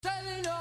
Selling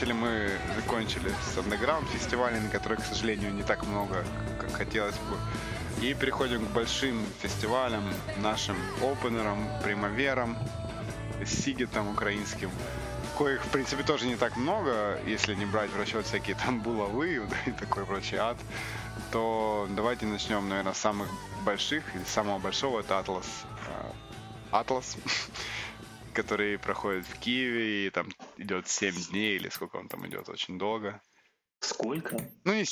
закончили мы закончили с Underground фестивалями, которые, к сожалению, не так много, как хотелось бы. И переходим к большим фестивалям, нашим опенерам, примаверам, сигетам украинским, коих, в принципе, тоже не так много, если не брать в расчет всякие там булавы и такой прочий ад, то давайте начнем, наверное, с самых больших, из самого большого, это Атлас. Атлас, который проходит в Киеве, и там идет 7 дней, или сколько он там идет, очень долго. Сколько? Ну, и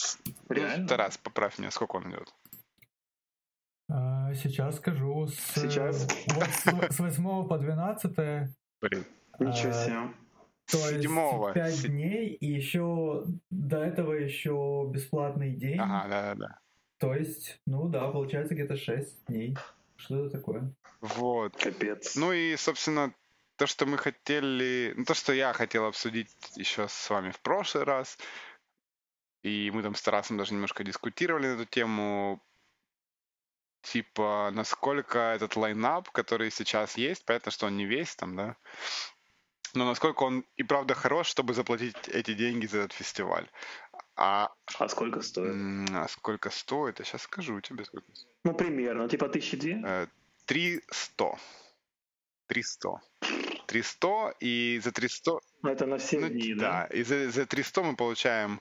Реально? Ну, Тарас, поправь меня, сколько он идет? А, сейчас скажу. С, сейчас? Вот с, с 8 по 12. Блин. Ничего а, себе. То Седьмого. есть 5 дней, и еще до этого еще бесплатный день. Ага, да-да-да. То есть, ну да, получается где-то 6 дней. Что это такое? Вот. Капец. Ну и, собственно, то, что мы хотели, ну, то, что я хотел обсудить еще с вами в прошлый раз, и мы там с Тарасом даже немножко дискутировали на эту тему, типа, насколько этот лайнап, который сейчас есть, понятно, что он не весь там, да, но насколько он и правда хорош, чтобы заплатить эти деньги за этот фестиваль. А, а сколько стоит? А сколько стоит? Я сейчас скажу тебе, сколько Ну, примерно, типа тысячи две? Три сто. Три сто. 300, и за 300... Ну, это на все ну, дни, да? Да, и за, за 300 мы получаем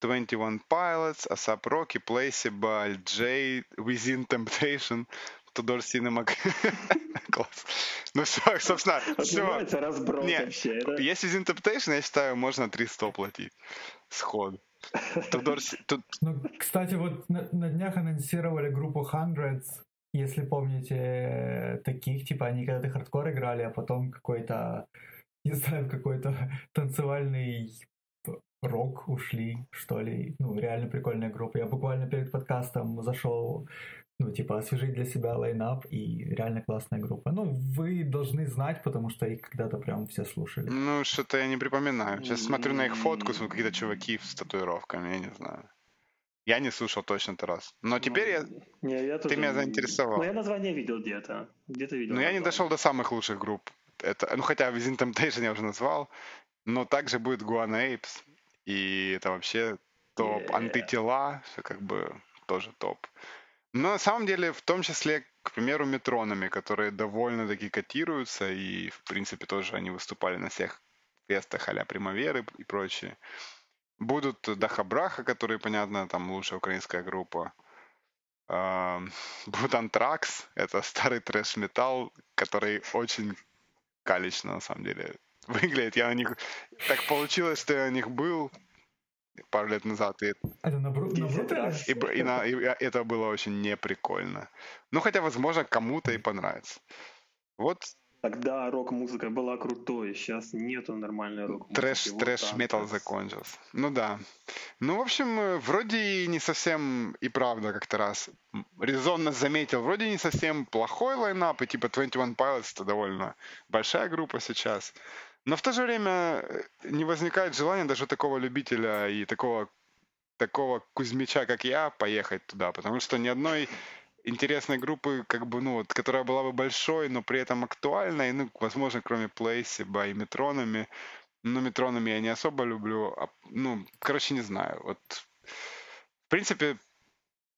21 Pilots, ASAP Rocky, Placebo, J, Within Temptation, Tudor Cinema. Класс. Ну все, собственно, все. разброс Нет, вообще, да? Если Within Temptation, я считаю, можно 300 платить. Сход. Tudor... Ну, кстати, вот на, на днях анонсировали группу Hundredth, если помните таких, типа они когда-то хардкор играли, а потом какой-то, не знаю, какой-то танцевальный рок ушли, что ли. Ну, реально прикольная группа. Я буквально перед подкастом зашел, ну, типа, освежить для себя лайнап, и реально классная группа. Ну, вы должны знать, потому что их когда-то прям все слушали. Ну, что-то я не припоминаю. Сейчас смотрю на их фотку, смотрю какие-то чуваки с татуировками, я не знаю. Я не слушал точно раз. Но ну, теперь я... Не, я Ты меня заинтересовал. Ну, я название видел где-то. Где-то видел. Но я не дошел до самых лучших групп. Это, ну, хотя Within Temptation я уже назвал. Но также будет Guana Apes. И это вообще топ. Yeah. Антитела, все как бы тоже топ. Но на самом деле, в том числе, к примеру, метронами, которые довольно-таки котируются, и, в принципе, тоже они выступали на всех фестах а-ля Примаверы и прочее. Будут Даха Браха, которые, понятно, там лучшая украинская группа. Будет Антракс, это старый трэш-металл, который очень калечно, на самом деле, выглядит. Я на них... Так получилось, что я на них был пару лет назад. И... Это на, бру... на И, и, на... и это было очень неприкольно. Ну, хотя, возможно, кому-то и понравится. Вот Тогда рок-музыка была крутой, сейчас нету нормальной рок-музыки. Трэш, вот трэш метал закончился. Ну да. Ну, в общем, э, вроде не совсем и правда как-то раз резонно заметил, вроде не совсем плохой лайнап, и типа 21 Pilots это довольно большая группа сейчас. Но в то же время э, не возникает желания даже такого любителя и такого такого Кузьмича, как я, поехать туда, потому что ни одной интересной группы, как бы, ну, вот, которая была бы большой, но при этом актуальной, ну, возможно, кроме Плейсиба и Метронами. Ну, Метронами я не особо люблю. А, ну, короче, не знаю. Вот, в принципе,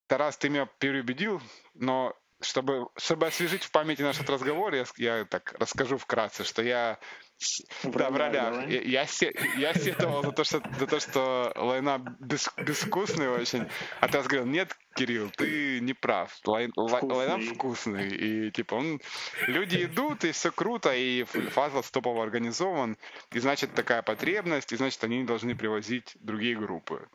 Тарас, ты меня переубедил, но чтобы, чтобы освежить в памяти наш разговор, я, я так расскажу вкратце, что я да, в ролях. Я, я, я сетовал за то, что, за то, что лайна без, безвкусный очень. А ты говорил, нет, Кирилл, ты не прав. Лайн, Вкусный. лайнап вкусный. И типа он... Люди идут, и все круто, и фест топово организован. И значит такая потребность, и значит они должны привозить другие группы.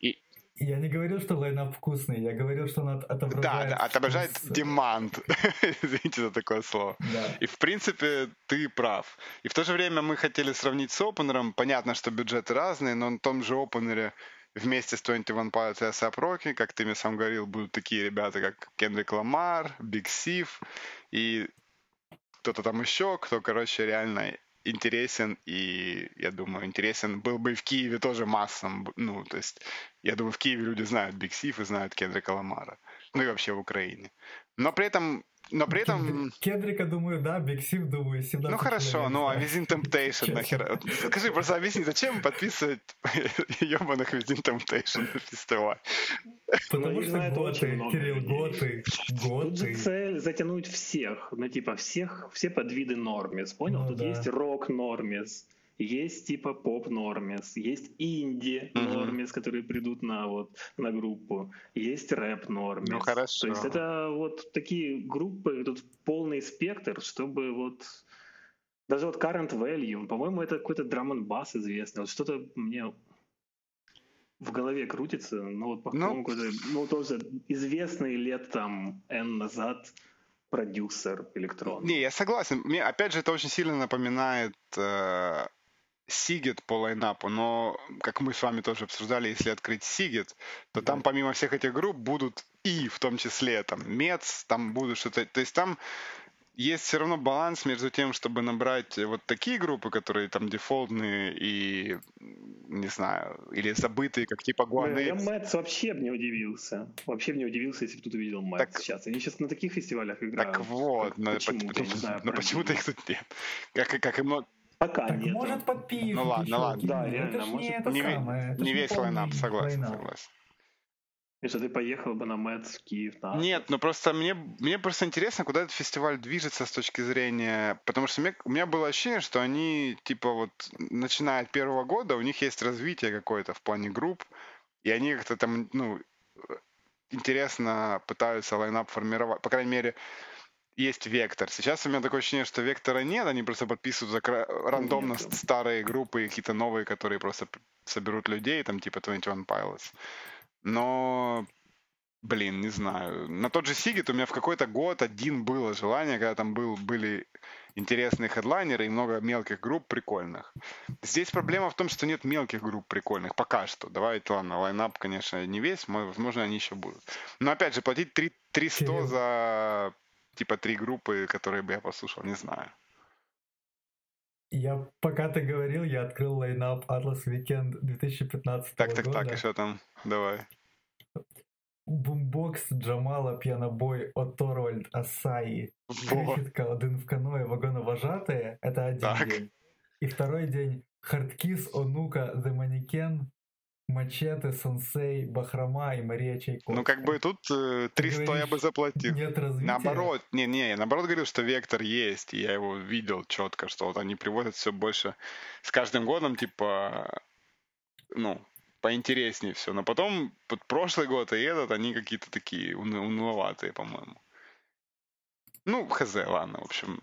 И, Я не говорил, что лайнап вкусный, я говорил, что он от- да, отображает... да, отображает вкус. demand. Извините за такое слово. Да. И в принципе ты прав. И в то же время мы хотели сравнить с Open'er ом. Понятно, что бюджеты разные, но на том же Open'er е вместе с 21 Pilots и ASAP Rocky, как ты мне сам говорил, будут такие ребята, как Кендрик Ламар, Big Thief и кто-то там еще, кто, короче, реально интересен и, я думаю, интересен был бы и в Киеве тоже массам. Ну, то есть, я думаю, в Киеве люди знают Big Thief и знают Кендрика Ламара. Ну и вообще в Украине. Но при этом, но при этом Кендрика, думаю, да, Big Thief, думаю, 17 ну хорошо, ну а. Within Temptation нахер. Скажи, просто объясни, зачем подписывать ебаных Within Temptation на фестиваль? Потому Ну, что готы, Кирилл, готы, Тут же готы. цель затянуть всех, ну типа всех, все подвиды нормис, понял? Ну Тут есть рок нормис, есть типа поп нормис, есть инди Мгм. нормис, которые придут на вот на группу, есть рэп нормис. Ну, хорошо. То есть это вот такие группы, тут полный спектр, чтобы вот даже вот Current Value, по-моему, это какой-то драм н бас известный. Вот что-то мне в голове крутится, ну вот по-моему, какой-то, ну тоже известный лет там N назад продюсер электронный. Не, я согласен. Мне, опять же, это очень сильно напоминает э, Сигет по лайнапу, но, как мы с вами тоже обсуждали, если открыть Сигет, то там помимо всех этих групп будут и, в том числе, там, Мец, там будут что-то... То есть там есть все равно баланс между тем, чтобы набрать вот такие группы, которые там дефолтные и, не знаю, или забытые, как типа Блин, я. Мэтс вообще не удивился. Вообще не удивился, если бы тут увидел Мэтс Так- сейчас. Они сейчас на таких фестивалях играют. Так вот, Как- но почему-то, почему, я не знаю, но почему-то их тут нет. Как, как и много... Пока Так нет. может подписывать Ну ладно, ладно. Да, это реально, ж может, не это не, самое. это не ж весь лайнап, согласен, лайнап. согласен. И что ты поехал бы на Мэтс в Киев? На... Нет, ну просто мне, мне просто интересно, куда этот фестиваль движется с точки зрения... Потому что мне, у меня было ощущение, что они, типа, вот, начиная от первого года, у них есть развитие какое-то в плане групп, и они как-то там, ну, э, интересно пытаются лайнап формировать. По крайней мере, есть вектор. Сейчас у меня такое ощущение, что вектора нет, они просто подписывают за кра- рандомно Нету. с- старые группы и какие-то новые, которые просто соберут людей, там типа 21 Pilots. Но, блин, не знаю. На тот же Sziget у меня в какой-то год один было желание, когда там был, были интересные хедлайнеры и много мелких групп прикольных. Здесь проблема в том, что нет мелких групп прикольных. Пока что. Давайте, ладно, лайнап, конечно, не весь, мо- возможно, они еще будут. Но опять же, платить 3, 300 Кирилл. за типа три группы, которые бы я послушал, не знаю. Я, пока ты говорил, я открыл лайнап Atlas Weekend 2015 Так, так, года. так, еще там, давай. Бумбокс, Джамала, П'янобой, O.Torvald, Асаї, Во. Крихітка, один в каное, вагоновожатые. Это один Так. день. И второй день Hardkiss, Онука, The Mannequin, Мачете, Сенсей, Бахрома и Мария Чайковская. Ну, как бы тут э, 300 я говоришь, бы заплатил. Нет развития. Наоборот, не, не, я наоборот говорил, что вектор есть, и я его видел четко, что вот они приводят все больше с каждым годом, типа, ну, поинтереснее все. Но потом, вот прошлый год и этот, они какие-то такие уны- уныловатые, по-моему. Ну, хз, ладно, в общем.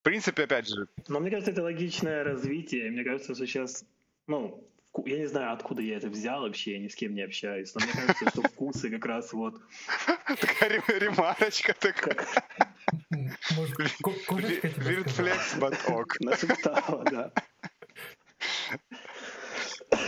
В принципе, опять же, Но мне кажется, это логичное развитие. Мне кажется, что сейчас, ну, я не знаю, откуда я это взял вообще, я ни с кем не общаюсь, но мне кажется, что вкусы как раз вот такая рем- ремарочка такая. Может, кошечка тебе нашептала, да.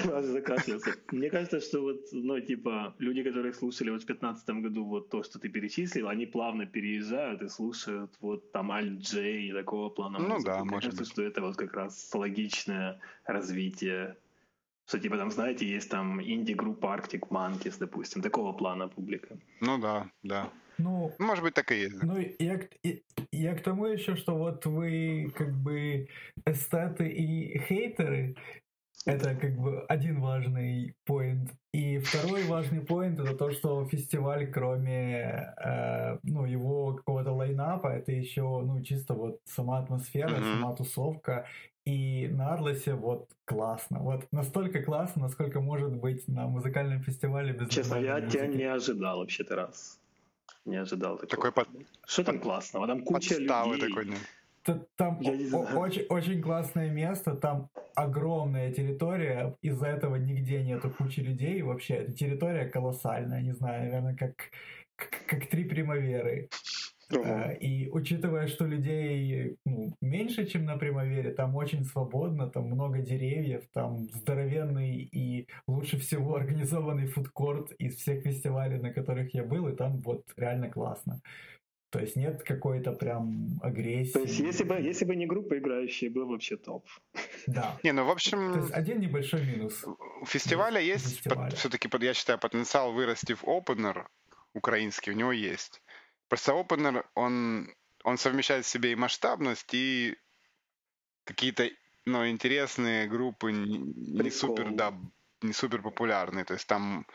Аж закашлялся. Мне кажется, что вот, ну, типа, люди, которые слушали вот в 2015 году вот то, что ты перечислил, они плавно переезжают и слушают вот там Аль Джей и такого плана Ну музыку. да, Мне может кажется, быть. что это вот как раз логичное развитие. Что, типа, там, знаете, есть там инди-группа Arctic Monkeys, допустим, такого плана публика. Ну да, да. Ну, Может быть, так и есть. да. Ну, я, я к тому еще, что вот вы как бы эстеты и хейтеры, это как бы один важный поинт. И второй важный поинт это то, что фестиваль, кроме э, ну, его какого-то лайнапа, это еще ну, чисто вот сама атмосфера, Мгм. сама тусовка. И на Арлесе вот классно. Вот настолько классно, насколько может быть на музыкальном фестивале без Честно, я музыки. тебя не ожидал вообще-то раз. Не ожидал такого. Такой под... Что там классного? Там куча людей. такой, не. Там очень, очень классное место, там огромная территория, из-за этого нигде нету кучи людей вообще. Эта территория колоссальная, не знаю, наверное, как, как, как три примаверы. Uh-huh. И учитывая, что людей ну, меньше, чем на Примавере, там очень свободно, там много деревьев, там здоровенный и лучше всего организованный фудкорт из всех фестивалей, на которых я был, и там вот реально классно. То есть нет какой-то прям агрессии. То есть если бы, если бы не группа играющая, был вообще топ. Да. Не, ну в общем... То есть один небольшой минус. У фестиваля есть, фестиваля. Под, все-таки, я считаю, потенциал вырасти в опенер украинский, у него есть. Просто опенер, он, он совмещает в себе и масштабность, и какие-то ну, интересные группы, не, не супер, да, не супер популярные. То есть там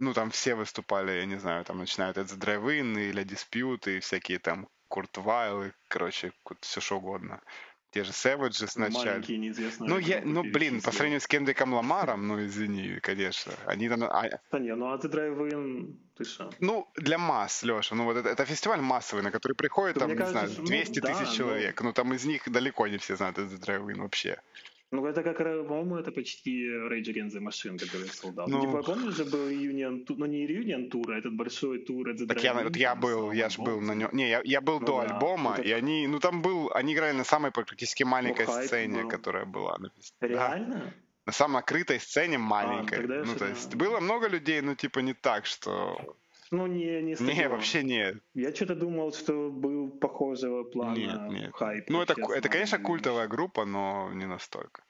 ну, там все выступали, я не знаю, там начинают от Drive-In или и всякие там Курт Вайл, и, короче, все что угодно. Те же Savages сначала. Ну, я, ну, блин, по сравнению с Кендриком Ламаром, ну, извини, конечно. Они там... А... Да не, ну, а ты Drive-In, ты что? Ну, для масс, Леша, ну, вот это, это фестиваль массовый, на который приходит, там, не кажется, знаю, 200 ну, тысяч да, человек. Но... Ну, там из них далеко не все знают этот Drive-In вообще. Ну, это как, по-моему, это почти Rage Against the Machine, который солдат. Ну, типа, помнишь же был Union, ну не Reunion тур, а этот большой тур, это Так я, вот я был, я же был на нем. Не, я, я был ну, до да, альбома, и они, ну там был, они играли на самой практически маленькой ну, сцене, был. которая была. Реально? Да. На самой накрытой сцене маленькой. А, ну, то есть было много людей, но типа не так, что ну, не, не стадион. Не, вообще нет. Я что-то думал, что был похожего плана нет, нет. хайп. Ну, это, это, конечно, культовая группа, но не настолько.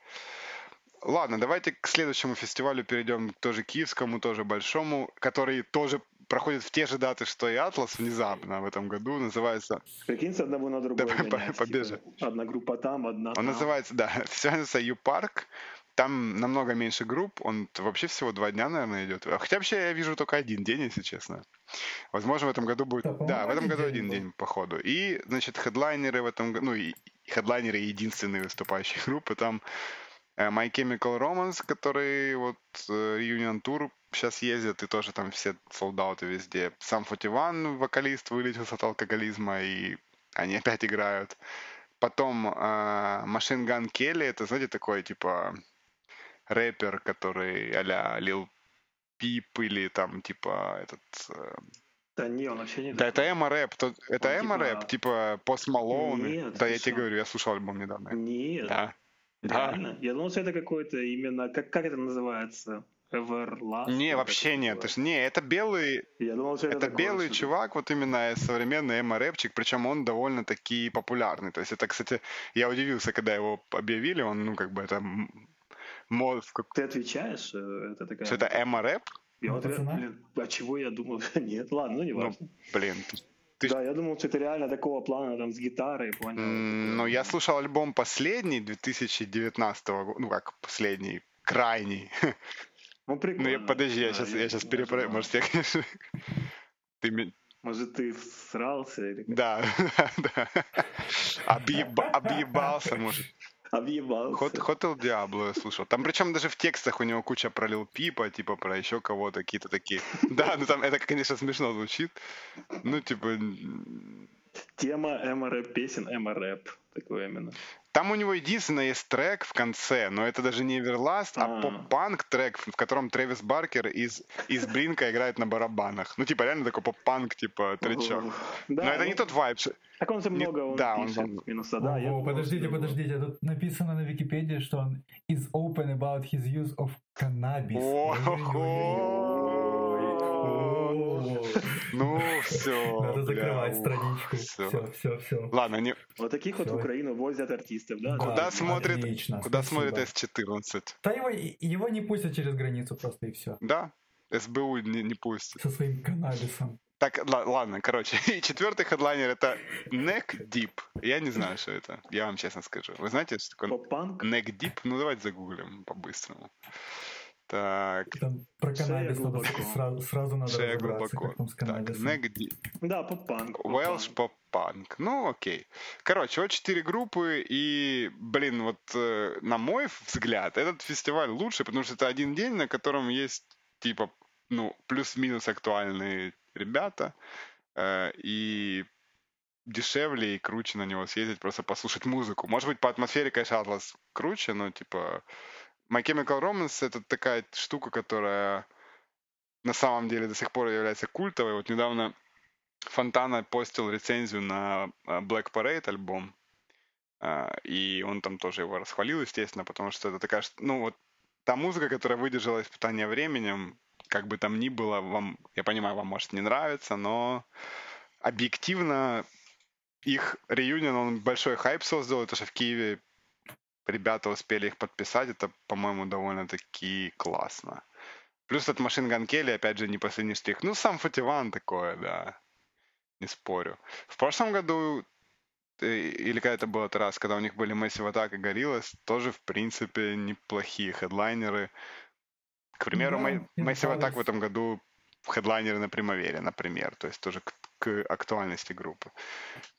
Ладно, давайте к следующему фестивалю перейдем, тоже киевскому, тоже большому, который тоже проходит в те же даты, что и Атлас внезапно в этом году. Называется... Прикинь, с одного на другой. Давай побежим. Типа, одна группа там, одна Он там. называется, да, фестиваль называется U-Park. Там намного меньше групп, он вообще всего два дня, наверное, идет. Хотя вообще я вижу только один день, если честно. Возможно, в этом году будет... Да, да в этом году один день, день, походу. И, значит, хедлайнеры в этом году... Ну, и хедлайнеры единственные выступающие группы. Там э, My Chemical Romance, который вот э, Reunion Tour сейчас ездит, и тоже там все солдаты везде. Сам 41, вокалист, вылечился от алкоголизма, и они опять играют. Потом Machine Gun Kelly, это, знаете, такой, типа, рэпер, который а-ля Lil Peep или там типа этот... Э, да не, он вообще не Да, это эмо рэп. Это он, эмо рэп, типа, типа Post Malone. Нет, да, я тебе говорю, я слушал альбом недавно. Нет. Да. Реально? Да. Я думал, что это какой-то именно... Как, как это называется? Everlast? Не, вообще нет. Ты не, это белый... Я думал, что это, это белый что чувак, вот именно современный эмо-рэпчик, причем он довольно-таки популярный. То есть это, кстати, я удивился, когда его объявили, он, ну, как бы это Как... Ты отвечаешь? Э, это такая... Что это эмо-рэп? Я вот, блин, а чего я думал? Нет, ладно, ну не ну, важно. Ну, блин, ты... Да, я думал, что это реально такого плана, там, с гитарой, понял? Mm, ну, я слушал альбом последний, 2019 года, ну, как последний, крайний. Ну, прикольно. Ну, я, подожди, я сейчас, я сейчас перепроверю, может, я, конечно... Ты... Может, ты срался? Или Да, да. Объебался, может. Объебался. Hot, Hotel Diablo я слушал. Там причем даже в текстах у него куча про Лил Пипа, типа про еще кого-то, какие-то такие. Да, ну там это, конечно, смешно звучит. Ну, типа... Тема эмо-рэп песен, эмо-рэп. Такое именно. Там у него единственное есть трек в конце, но это даже не Everlast, а, а поп-панк трек, в котором Трэвис Баркер из, из Блинка играет на барабанах. Ну, типа, реально такой поп-панк, типа, тречок. Да, но это ну, не тот вайб. Так он же много он да, пишет, он, минуса, да. О, подождите, подождите, тут написано на Википедии, что он is open about his use of cannabis. Ну, все. Надо закрывать страничку. Все, все, все. Ладно, не... Вот таких вот в Украину возят артистов, да? Куда смотрит, куда смотрит С-14? Да его, его не пустят через границу просто и все. Да, СБУ не, не пустит. Со своим каннабисом. Так, ладно, короче. И четвертый хедлайнер это Neck Deep. Я не знаю, что это. Я вам честно скажу. Вы знаете, что такое Поп-панк? Neck Deep? Ну, давайте загуглим по-быстрому. Так. Там про каннабис надо сразу, сразу надо Шея глубоко. как там с каннабисом. Так, Neck Да, поп-панк. Welsh поп-панк. Ну, окей. Короче, вот четыре группы, и, блин, вот э, на мой взгляд, этот фестиваль лучше, потому что это один день, на котором есть, типа, ну, плюс-минус актуальные ребята, э, и дешевле и круче на него съездить, просто послушать музыку. Может быть, по атмосфере, конечно, Atlas круче, но, типа, My Chemical Romance — это такая штука, которая на самом деле до сих пор является культовой. Вот недавно Фонтана постил рецензию на а, Black Parade альбом, а, и он там тоже его расхвалил, естественно, потому что это такая, ну вот та музыка, которая выдержала испытание временем, как бы там ни было, вам, я понимаю, вам может не нравится, но объективно их реюнион, он большой хайп создал, это же в Киеве ребята успели их подписать, это, по-моему, довольно-таки классно. Плюс от Машин Kelly, опять же, не последний штрих. Ну, сам Фативан такое, да, не спорю. В прошлом году, э, или когда это был раз, когда у них были Massive Attack и Gorillaz, тоже, в принципе, неплохие хедлайнеры. К примеру, да, Massive Attack в этом году хедлайнеры на Примавере, например, то есть тоже к, актуальности группы.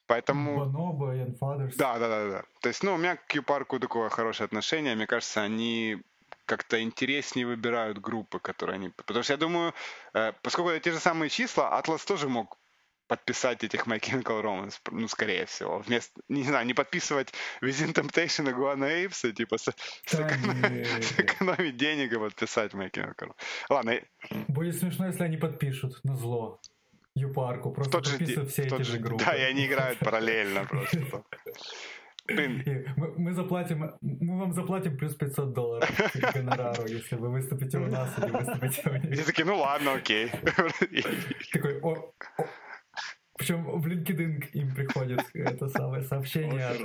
Поэтому... Bonobo и Fathers. Да, да, да, да. То есть, ну, у меня к Q-парку такое хорошее отношение. Мне кажется, они как-то интереснее выбирают группы, которые они... Потому что я думаю, э, поскольку это те же самые числа, Atlas тоже мог подписать этих My Chemical Romance, ну, скорее всего. Вместо, не знаю, не подписывать Within Temptation и Guana Apes, типа, с, сэкономить, сэкономить денег и подписать My Chemical Romance. Ладно. Будет смешно, если они подпишут на зло. Юпарку, просто тот подписывают все эти же группы. Да, и они играют параллельно просто. Мы, мы заплатим, мы вам заплатим плюс 500 долларов гонорару, если вы выступите у нас или выступите у них. И такие, ну ладно, окей. Такой, о, о. Причем в LinkedIn им приходит это самое сообщение от,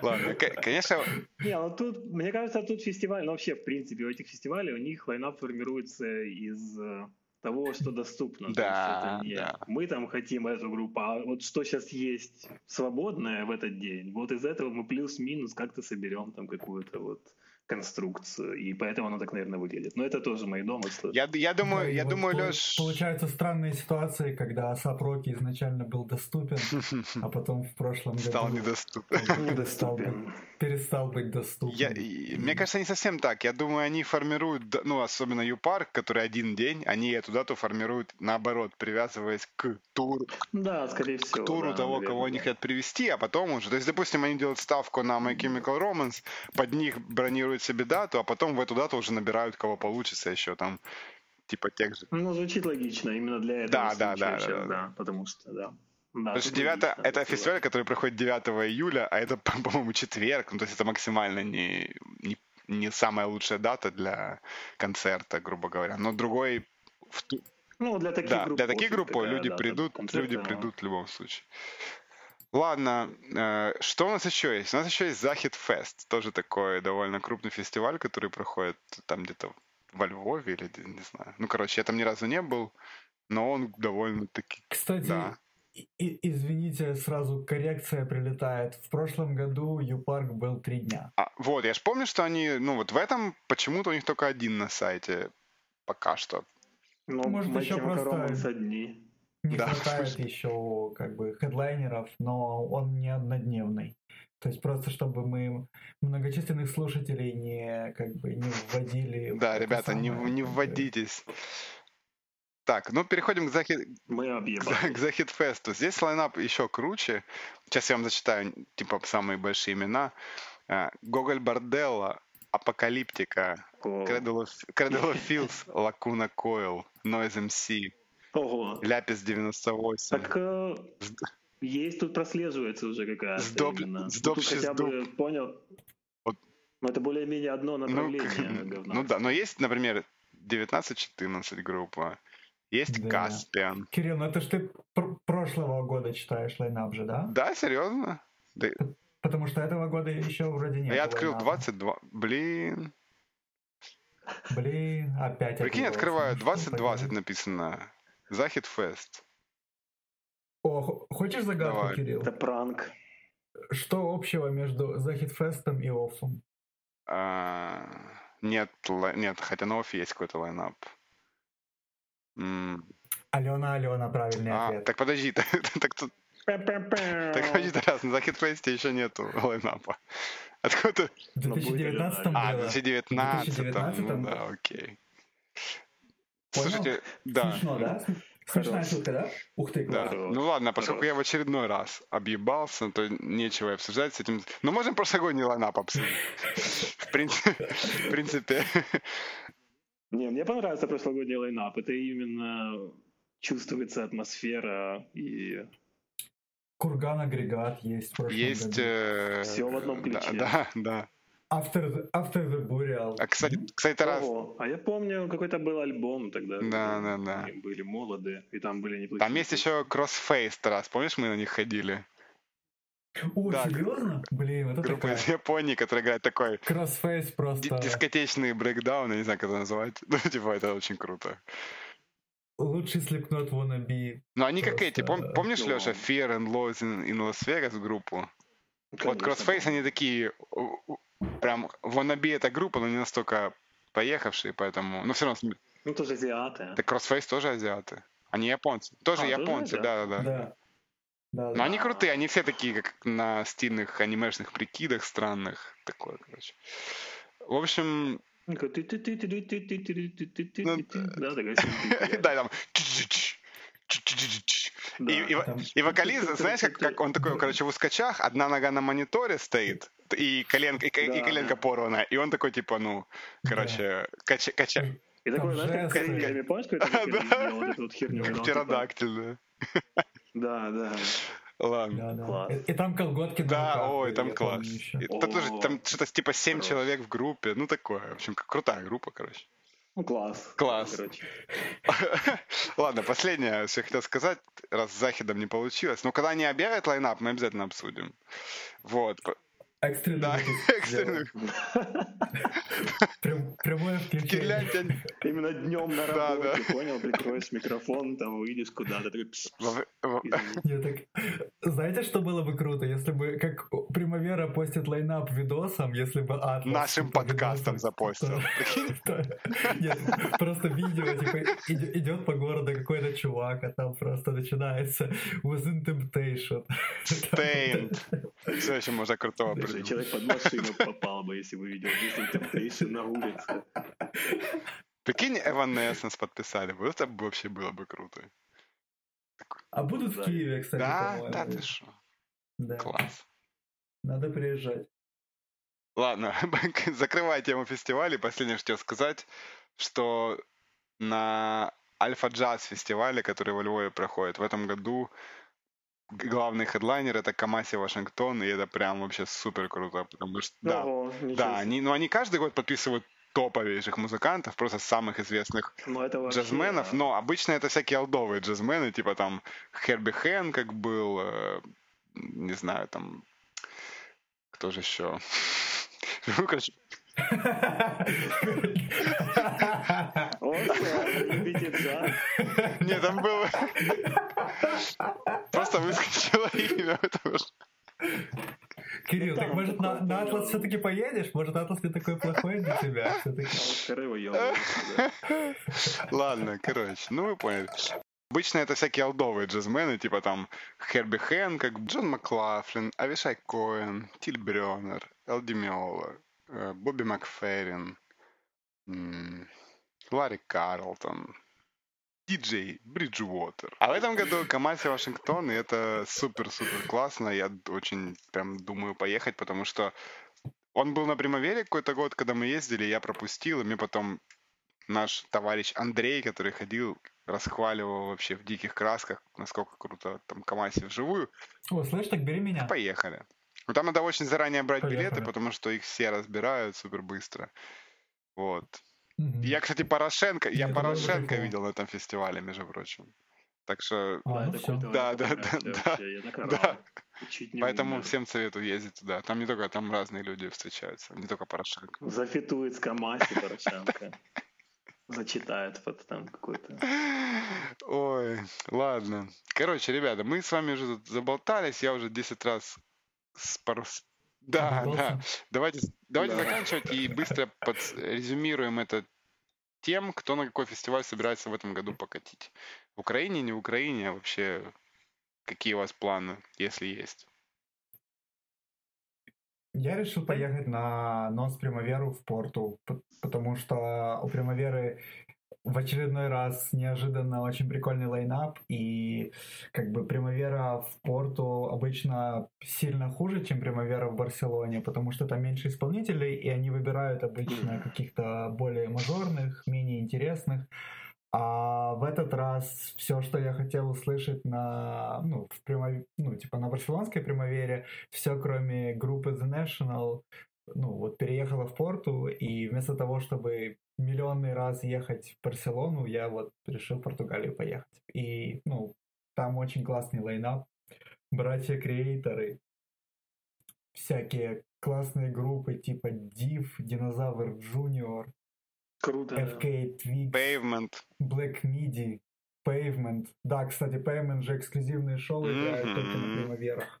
Ладно, конечно... Не, ну тут, мне кажется, тут фестиваль, ну вообще, в принципе, у этих фестивалей у них лайнап формируется из э, того, что доступно. Да. Мы там хотим эту группу, а вот что сейчас есть свободное в этот день, вот из этого мы плюс-минус как-то соберем там какую-то вот конструкцию, и поэтому оно так, наверное, выглядит. Но это тоже мои домыслы. Я, я думаю, да, я вот думаю, Леш... Получаются странные ситуации, когда Сапроки изначально был доступен, а потом в прошлом году... Стал недоступен. Недоступен. Перестал быть доступен. Я, мне кажется, не совсем так. Я думаю, они формируют, ну, особенно Ю-парк, который один день, они эту дату формируют наоборот, привязываясь к туру. Да, скорее всего. К туру да, того, наверное, кого они хотят привести, а потом уже... То есть, допустим, они делают ставку на My Chemical Romance, под них бронируют придумывают себе дату, а потом в эту дату уже набирают, кого получится еще там, типа тех же. Ну, звучит логично, именно для этого. Да, да, да, сейчас, да, да, потому что, да. Да, Потому что 9 это фестиваль, который проходит 9 июля, а это, по-моему, четверг, ну, то есть это максимально не, не, не самая лучшая дата для концерта, грубо говоря. Но другой... Ну, для таких да, групп. Для таких групп люди придут, люди придут в любом случае. Ладно, э, что у нас еще есть? У нас еще есть Захид Фест, тоже такой довольно крупный фестиваль, который проходит там где-то во Львове или не знаю. Ну, короче, я там ни разу не был, но он довольно-таки... Кстати, да. И, извините, сразу коррекция прилетает. В прошлом году Ю-парк был три дня. А, вот, я же помню, что они, ну вот в этом почему-то у них только один на сайте пока что. Ну, Может, еще просто... дни не да. хватает еще как бы хедлайнеров, но он не однодневный. То есть просто чтобы мы многочисленных слушателей не как бы не вводили. Да, ребята, самое, не, не вводитесь. Так, ну переходим к Захид... Мы к Захидфесту. Здесь лайнап еще круче. Сейчас я вам зачитаю, типа, самые большие имена. А, Гоголь Борделла, Апокалиптика, of Fields, Lacuna Coil, Noise MC, Ого. Ляпис 98. Так э, есть тут прослеживается уже какая-то Сдоб... именно. Сдоб ну, хотя бы понял. Вот. Но это более-менее одно ну, направление ну, говна. Ну да, но есть, например, 19-14 группа. Есть да. Каспиан. Кирилл, ну это ж ты пр- прошлого года читаешь лайнап же, да? Да, серьезно? Да. Потому что этого года еще вроде нет. Я открыл лайнапа. 22. Блин. Блин, опять Прикинь, открываю 2020 написано. Захид Фест. О, хочешь загадку, Давай. Кирилл? Это пранк. что общего между Захидфестом и Оффом? А, нет, нет, хотя на Оффе есть какой-то лайнап. Алена, Алена, правильный а, ответ. Так подожди, так тут... Так подожди, раз, на Захидфесте еще нету лайнапа. Откуда? В 2019 было. А, в 2019, ну да, окей. Слушайте, да. Смешно, да? Смешная шутка, да? Ух ты, Да. Ну ладно, поскольку я в очередной раз объебался, то нечего обсуждать с этим. Ну, можем прошлогодний лайнап обсудить. В принципе. Не, мне понравился прошлогодний лайнап. Это именно чувствуется атмосфера и Курган агрегат есть. Есть. Э... Все в одном ключе. Да, да. After the, after the Burial. А, кстати, кстати раз... А я помню, какой-то был альбом тогда. Да, да, да. были молоды, и там были неплохие. Там есть еще Crossface раз, помнишь, мы на них ходили? О, да, серьезно? Блин, это Группа такая... из Японии, которая играет такой... Crossface просто... Дискотечный брейкдаун, я не знаю, как это назвать. Ну, типа, это очень круто. Лучший Slipknot wannabe. Ну, они как эти, пом- помнишь, ну, Леша, Fear and Loathing in Las Vegas группу? Конечно. Вот Crossface, они такие, прям, wannabe эта группа, но не настолько поехавшие, поэтому, ну, все равно... Ну, тоже азиаты. Так Crossface тоже азиаты. Они японцы. Тоже а, японцы, да-да-да. Да. Да, Но да. они крутые, они все такие, как на стильных анимешных прикидах странных. Такое, короче. В общем, да, там и, и, и вокалист, знаешь, как, как он такой, короче, в ускачах, одна нога на мониторе стоит, и коленка, и, и коленка порвана, и он такой, типа, ну, короче, кача, кача. И такой, знаешь, как коленками, помнишь, какой-то вот эту вот херню? Птеродактиль, да. Да, да. Ладно. Да, да. Класс. И, и там колготки Да, руках, ой, там класс. Это тоже, там что-то типа 7 Хорош. человек в группе. Ну, такое. В общем, крутая группа, короче. Ну, класс. Класс. Ладно, последнее, что я хотел сказать, раз с Захидом не получилось. Но когда они объявят лайнап, мы обязательно обсудим. Вот. Экстренный да, экстренный. Прям, прямое включение. Именно днем на работе, да, да. понял? Прикроешь микрофон, там выйдешь куда-то. Нет, так, знаете, что было бы круто, если бы, как Примавера постит лайнап видосом, если бы Атлас... Нашим подкастом запостил. Нет, просто видео, типа, идет по городу какой-то чувак, а там просто начинается Within Temptation. Stained. Все еще можно крутого Даже человек под машину попал бы, если бы видел Within Temptation на улице. Прикинь, Evanescence подписали бы, это вообще было бы круто. А будут в Киеве, кстати, Да, да, ты что? Да. Класс. Надо приезжать. Ладно, закрывая тему фестиваля. Последнее, что хотел сказать, что на Альфа Джаз фестивале, который во Львове проходит, в этом году главный хедлайнер это Камаси Вашингтон, и это прям вообще супер круто, потому что Ого, да, да, они, ну они каждый год подписывают топовейших музыкантов, просто самых известных ну, это вообще, джазменов, да. но обычно это всякие олдовые джазмены, типа там Херби Хэн, как был, э, не знаю, там кто же еще? Ну, короче, нет, там было... Просто выскочило имя, потому что... Кирилл, так может на, на Атлас все-таки поедешь? Может Атлас не такой плохой для тебя Ладно, короче, ну вы поняли. Обычно это всякие олдовые джазмены, типа там Херби Хэн, как Джон Маклафлин, Авишай Коэн, Тиль Брёнер, Элди Миола, э, Бобби Макферрин, Ларри Карлтон, диджей Бриджуотер. А в этом году Камаси Вашингтон, и это супер-супер классно. Я очень прям думаю поехать, потому что он был на Примавере какой-то год, когда мы ездили, я пропустил, и мне потом наш товарищ Андрей, который ходил, расхваливал вообще в диких красках, насколько круто там Камаси вживую. О, слышь, так бери меня. Поехали. Но там надо очень заранее брать Поехали. билеты, потому что их все разбирают супер быстро. Вот. Я, кстати, Порошенко, я Нет, Порошенко видел на этом фестивале, между прочим. Так что, а, ну все. да, да, да, да, да. Поэтому всем советую ездить туда. Там не только, там разные люди встречаются, не только Порошенко. Зафитует с Камаси Порошенко. Зачитает под там какой-то. Ой, ладно. Короче, ребята, мы с вами уже заболтались, я уже 10 раз спор... Да, да. Давайте, давайте да. заканчивать и быстро резюмируем это тем, кто на какой фестиваль собирается в этом году покатить. В Украине, не в Украине, а вообще какие у вас планы, если есть? Я решил поехать на Нос Примаверу в Порту, потому что у Примаверы в очередной раз неожиданно очень прикольный лайнап, и как бы Примавера в Порту обычно сильно хуже, чем Примавера в Барселоне, потому что там меньше исполнителей, и они выбирают обычно каких-то более мажорных, менее интересных. А в этот раз все, что я хотел услышать на, ну, в прямов... ну, типа на барселонской примавере, все кроме группы The National, ну, вот переехала в Порту, и вместо того, чтобы миллионный раз ехать в Барселону, я вот решил в Португалию поехать. И, ну, там очень классный лайнап, братья-креаторы, всякие классные группы типа Div, Динозавр Junior, Круто. FK Twigs, Pavement, Black Midi, Pavement. Да, кстати, Pavement же эксклюзивные шоу играют mm-hmm. только на примаверах.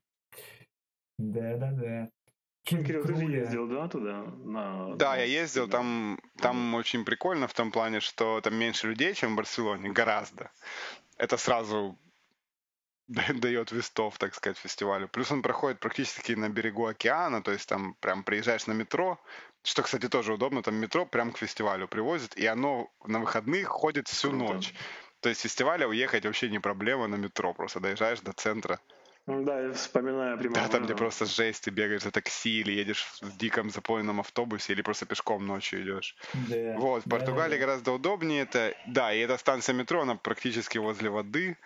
Да-да-да. Кирилл, ты же ездил, да, туда? На... Да, я ездил, там, там очень прикольно в том плане, что там меньше людей, чем в Барселоне, гораздо. Это сразу дает вестов, так сказать, фестивалю. Плюс он проходит практически на берегу океана, то есть там прям приезжаешь на метро, что, кстати, тоже удобно, там метро прям к фестивалю привозит, и оно на выходных ходит всю Круто. ночь. То есть с фестиваля уехать вообще не проблема на метро, просто доезжаешь до центра, да, я вспоминаю прямо. Да, там, где просто жесть, ты бегаешь за такси или едешь в диком заполненном автобусе, или просто пешком ночью идешь. Да. Вот, в Португалии да, да. гораздо удобнее это. Да, и эта станция метро, она практически возле воды.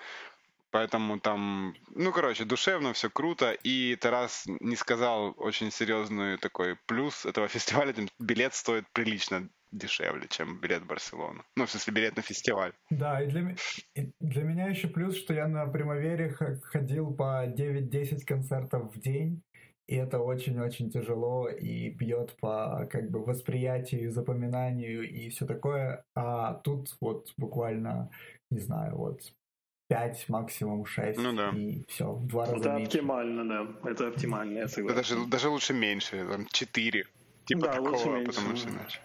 Поэтому там, ну, короче, душевно, все круто. И Тарас не сказал очень серьезный такой плюс этого фестиваля. Билет стоит прилично дешевле, чем билет в Барселону. Ну, в смысле, билет на фестиваль. Да, и для, и для меня еще плюс, что я на Примавере ходил по 9-10 концертов в день, и это очень-очень тяжело и бьет по как бы восприятию, запоминанию и все такое. А тут вот буквально, не знаю, вот 5, максимум 6. Ну да. И все, в два раза Это меньше. оптимально, да. Это оптимально, я согласен. Даже, даже лучше меньше, там 4. Типа да, такого, потому что иначе.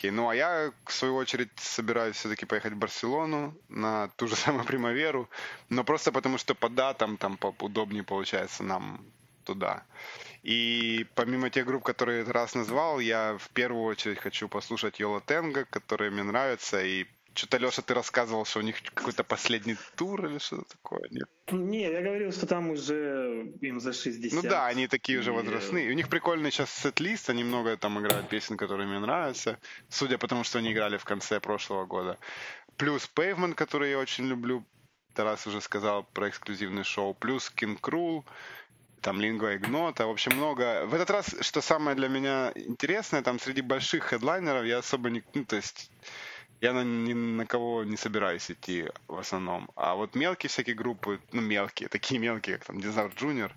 Окей, ну а я, в свою очередь, собираюсь все-таки поехать в Барселону на ту же самую Примаверу, но просто потому что по датам там удобнее получается нам туда. И помимо тех групп, которые я раз назвал, я в первую очередь хочу послушать Йола Тенга, которые мне нравятся, и что-то, Леша, ты рассказывал, что у них какой-то последний тур или что-то такое, нет? Не, я говорил, что там уже им за 60. Ну да, они такие уже возрастные. У них прикольный сейчас сет-лист, они много там играют песен, которые мне нравятся, судя по тому, что они играли в конце прошлого года. Плюс Pavement, который я очень люблю, Тарас уже сказал про эксклюзивный шоу, плюс King Cruel, там Лингва Игнота, в общем, много. В этот раз, что самое для меня интересное, там среди больших хедлайнеров я особо не... Ну, то есть я на, ни на кого не собираюсь идти в основном. А вот мелкие всякие группы, ну мелкие, такие мелкие, как там Динозавр Джуниор,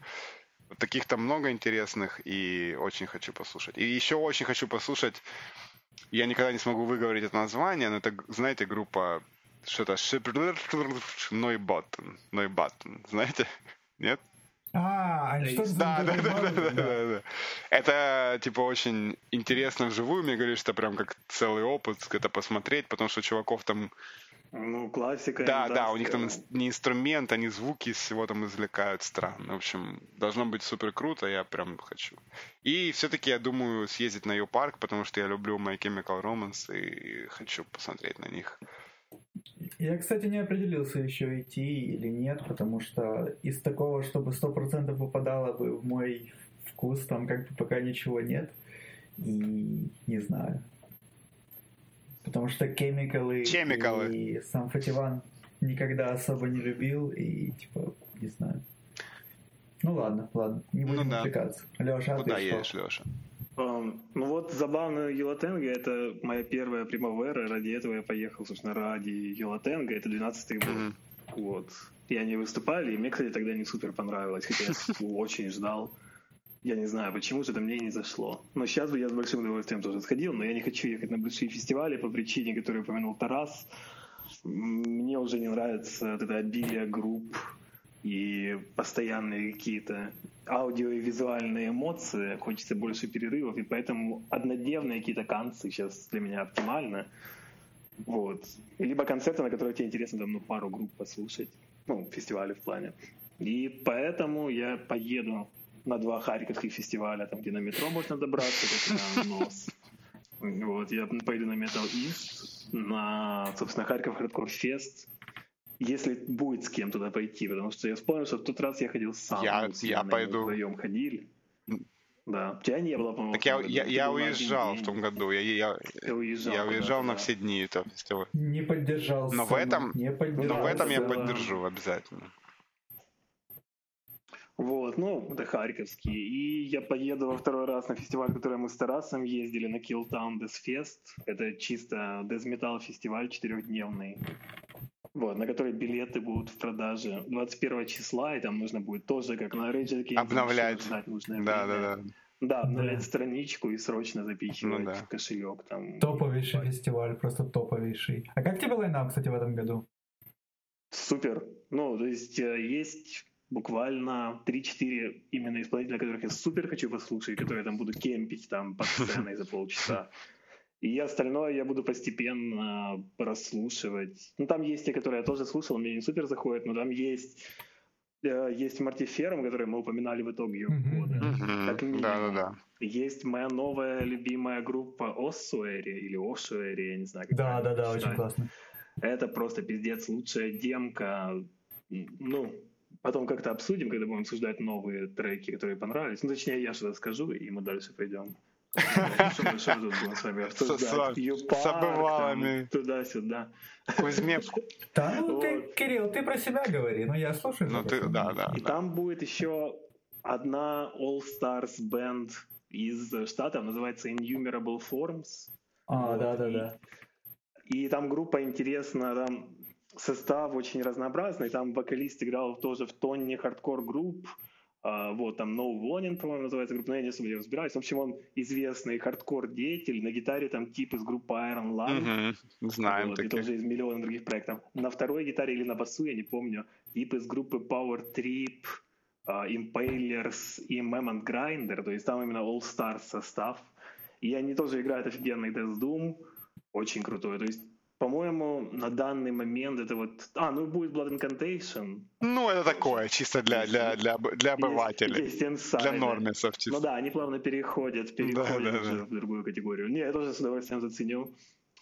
вот таких там много интересных и очень хочу послушать. И еще очень хочу послушать, я никогда не смогу выговорить это название, но это, знаете, группа что-то Нойбаттен, Нойбаттен, знаете? Нет? А, они что да, да, да, да, да, да, да. Это, типа, очень интересно вживую. Мне говорили, что прям как целый опыт это посмотреть, потому что чуваков там... Ну, классика. Да, да, у них там не инструмент, они звуки из всего там извлекают странно. В общем, должно быть супер круто, я прям хочу. И все-таки я думаю съездить на ее парк, потому что я люблю My Chemical Romance и хочу посмотреть на них. Я, кстати, не определился еще идти или нет, потому что из такого, чтобы сто процентов попадало бы в мой вкус, там как бы пока ничего нет. И не знаю. Потому что Chemical Chemical. и сам Фативан никогда особо не любил, и типа, не знаю. Ну ладно, ладно, не будем ну, да. Леша, а Куда едешь, Леша? Um, ну вот забавно Елатенга, это моя первая примавера, ради этого я поехал, собственно, ради Елатенга, это 12-й год. Mm-hmm. Вот. И они выступали, и мне, кстати, тогда не супер понравилось, хотя я очень ждал. Я не знаю, почему это мне не зашло. Но сейчас бы я с большим удовольствием тоже сходил, но я не хочу ехать на большие фестивали по причине, которую упомянул Тарас. Мне уже не нравится вот это обилие групп и постоянные какие-то аудио и визуальные эмоции, хочется больше перерывов, и поэтому однодневные какие-то концы сейчас для меня оптимально. Вот. Либо концерты, на которые тебе интересно там, ну, пару групп послушать. Ну, фестивали в плане. И поэтому я поеду на два харьковских фестиваля, там, где на метро можно добраться, как на нос. Вот, я поеду на Metal East, на, собственно, Харьков Hardcore Fest, если будет с кем туда пойти, потому что я вспомнил, что в тот раз я ходил сам. Я, я пойду. Вдвоем ходили. Да, тебя не было, по-моему. Так я, я, я уезжал в том году. Я, я, Ты уезжал, я уезжал на все дни этого фестиваля. Не поддержал. Но в этом, не поддержал. но в этом я поддержу обязательно. Вот, ну, это харьковский. И я поеду во второй раз на фестиваль, который мы с Тарасом ездили, на Killtown Death Fest. Это чисто Metal фестиваль четырехдневный. Вот, на который билеты будут в продаже 21 числа, и там нужно будет тоже, как на Rage Against Обновлять. ждать нужное Да, время. да, да. Да, обновлять страничку и срочно запихивать Ну да. в кошелек. Там. Топовейший фестиваль, просто топовейший. А как тебе лайнап, кстати, в этом году? Супер. Ну, то есть э, есть буквально 3-4 именно исполнителя, которых я супер хочу послушать, которые там буду кемпить там под сценой за полчаса. И остальное я буду постепенно прослушивать. Ну, там есть те, которые я тоже слушал, мне не супер заходят, но там есть э, есть Мартиферум, который мы упоминали в итоге Мгм. года. Как минимум. Да, да, да. Есть моя новая любимая группа Оссуэри или Ошуэри, я не знаю, как Да, да, да, очень классно. Это просто пиздец, лучшая демка. Ну, потом как-то обсудим, когда будем обсуждать новые треки, которые понравились. Ну, точнее, я что-то скажу, и мы дальше пойдем. Что мы тут с вами обсуждать? обывалами. Туда-сюда. Кузьме, Да, ну ты. Кирилл, ты про себя говори, ну я слушаю. ну ты, да, да. И там будет еще одна All Stars band из Штатов, называется Innumerable Forms. А, Вот, да, да, и- да. И там группа интересна, там состав очень разнообразный, там вокалист играл тоже в тонне хардкор групп, а, вот, там No Warning, по-моему, называется группа, но я не особо не разбираюсь. В общем, он известный хардкор-деятель, на гитаре там тип из группы Iron Lung, Мгм. Знаем вот, и таких. тоже из миллиона других проектов. На второй гитаре или на басу, я не помню, тип из группы Power Trip, а, Impalers и Mammoth Grinder, то есть там именно All Stars состав. И они тоже играют офигенный Death Doom, очень крутой. То есть, по-моему, на данный момент это вот... А, ну будет Blood Incantation. Ну, это такое, чисто для, для, для, для обывателей. Есть, есть. Для нормисов Ну чисто. да, они плавно переходят, переходят да, уже да. в другую категорию. Не, я тоже с удовольствием заценил.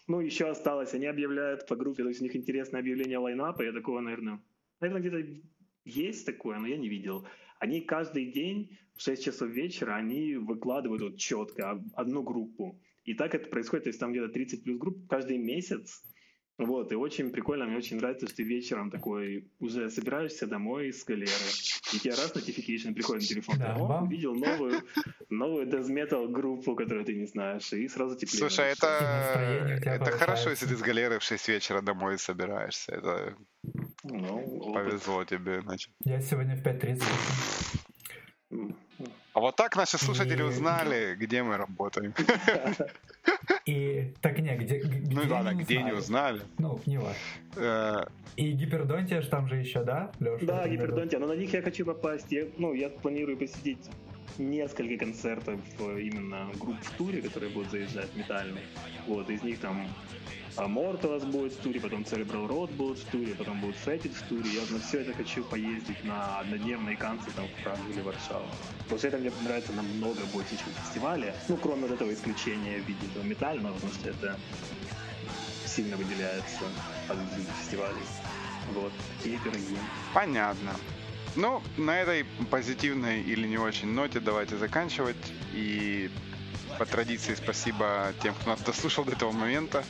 Ну, еще осталось, они объявляют по группе, то есть у них интересное объявление лайнапа, я такого, наверное, наверное, где-то есть такое, но я не видел. Они каждый день в 6 часов вечера, они выкладывают вот четко одну группу. И так это происходит, то есть там где-то 30 плюс групп каждый месяц. Вот, и очень прикольно, мне очень нравится, что ты вечером такой уже собираешься домой с галеры, и тебе раз notification приходит на телефон, Да, о, увидел новую, новую death metal группу, которую ты не знаешь, и сразу теплее. Слушай, это, это хорошо, если ты с галеры в 6 вечера домой собираешься. Это Ну, опыт. повезло тебе, значит. Я сегодня в 5.30. М, А вот так наши слушатели И- узнали, где мы работаем. И так не, где, г- где Ну ладно, не где не узнали? Ну, не важно. Э, И гипердонтия ж там же еще, да, Леша? Да, гипердонтия, но на них я хочу попасть. Я, ну, я планирую посетить несколько концертов э, именно групп в туре, которые будут заезжать метальные. Вот, из них там а, Mortalis будет в туре, потом Cerebral Road будут в туре, потом будут Fetid в туре. Я вот на все это хочу поездить на однодневные канцы там в Прагу или Варшаву. Потому что это мне нравится намного больше, чем фестивали. Ну, кроме вот этого исключения в виде этого метального, потому что это сильно выделяется от других фестивалей. Вот, и пироги. Понятно. Ну, на этой позитивной или не очень ноте давайте заканчивать. И по традиции спасибо тем, кто нас дослушал до этого момента.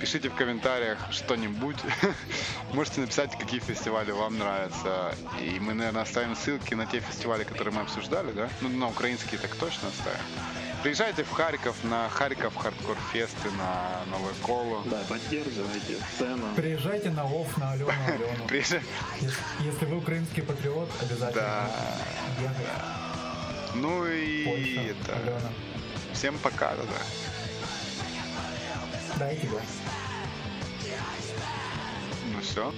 Пишите в комментариях что-нибудь. Можете написать, какие фестивали вам нравятся. И мы, наверное, оставим ссылки на те фестивали, которые мы обсуждали, да? Ну, на украинские так точно оставим. Приезжайте в Харьков на Харьков Хардкор Фесты, на Новое Коло. Да, поддерживайте сцену. Приезжайте на ОФ, на Алену, Алену. Приезжай- Если, вы украинский патриот, обязательно Да. Ну и это. Всем пока, да. Да, и тебе. Ну все.